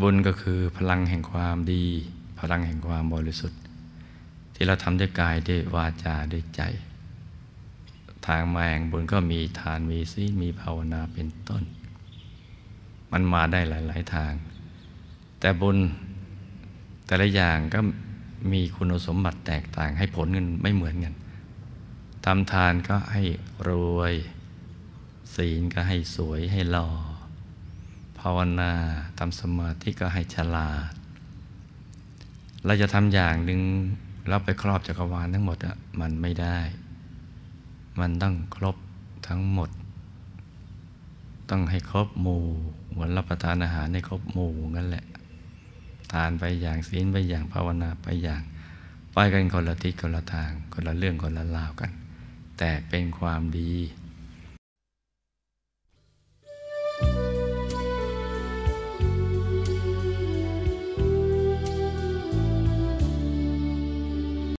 บุญก็คือพลังแห่งความดี พลังแห่งความบริสุทธิ์ ที่เราทำด้วยกายด้วยวาจาด้วยใจ ทางมาแห่งบุญก็มีทานมีศีลมีภาวนาเป็นต้น มันมาได้หลาย ๆ ทาง แต่บุญแต่ละอย่างก็มีคุณสมบัติแตกต่างให้ผลเงินไม่เหมือนกันทำทานก็ให้รวย ศีลก็ให้สวยให้หล่อ ภาวนาทำสมาธิก็ให้ฉลาด เราจะทำอย่างหนึ่งแล้วไปครอบจักรวาลทั้งหมดอะมันไม่ได้ มันต้องครบทั้งหมด ต้องให้ครบหมู่เหมือนรับประทานอาหารให้ครบหมู่นั่นแหละ ทานไปอย่างศีลไปอย่างภาวนาไปอย่างไปกันคนละทิศคนละทาง คนละเรื่องคนละราวกัน แต่เป็นความดี